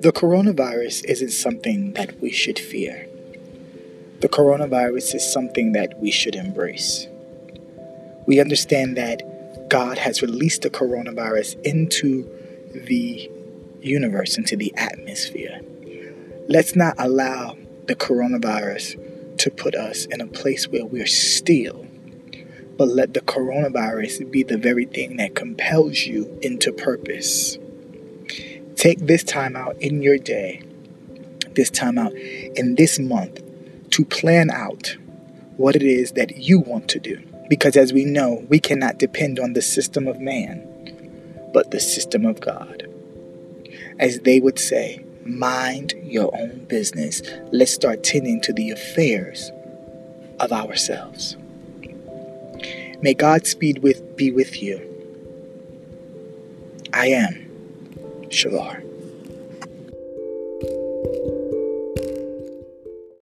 The coronavirus isn't something that we should fear. The coronavirus is something that we should embrace. We understand that God has released the coronavirus into the universe, into the atmosphere. Let's not allow the coronavirus to put us in a place where we're still, but let the coronavirus be the very thing that compels you into purpose. Take this time out in your day, this time out in this month to plan out what it is that you want to do. Because as we know, we cannot depend on the system of man, but the system of God. As they would say, mind your own business. Let's start tending to the affairs of ourselves. May Godspeed with, be with you. I am Shavar.